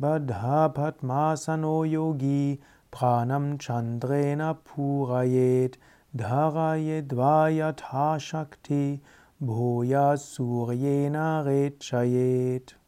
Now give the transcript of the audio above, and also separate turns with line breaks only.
बद्धापद्मासनो योगी प्राणं चन्द्रेण पूरयेत् ध यथा शक्ति रेचयेत्।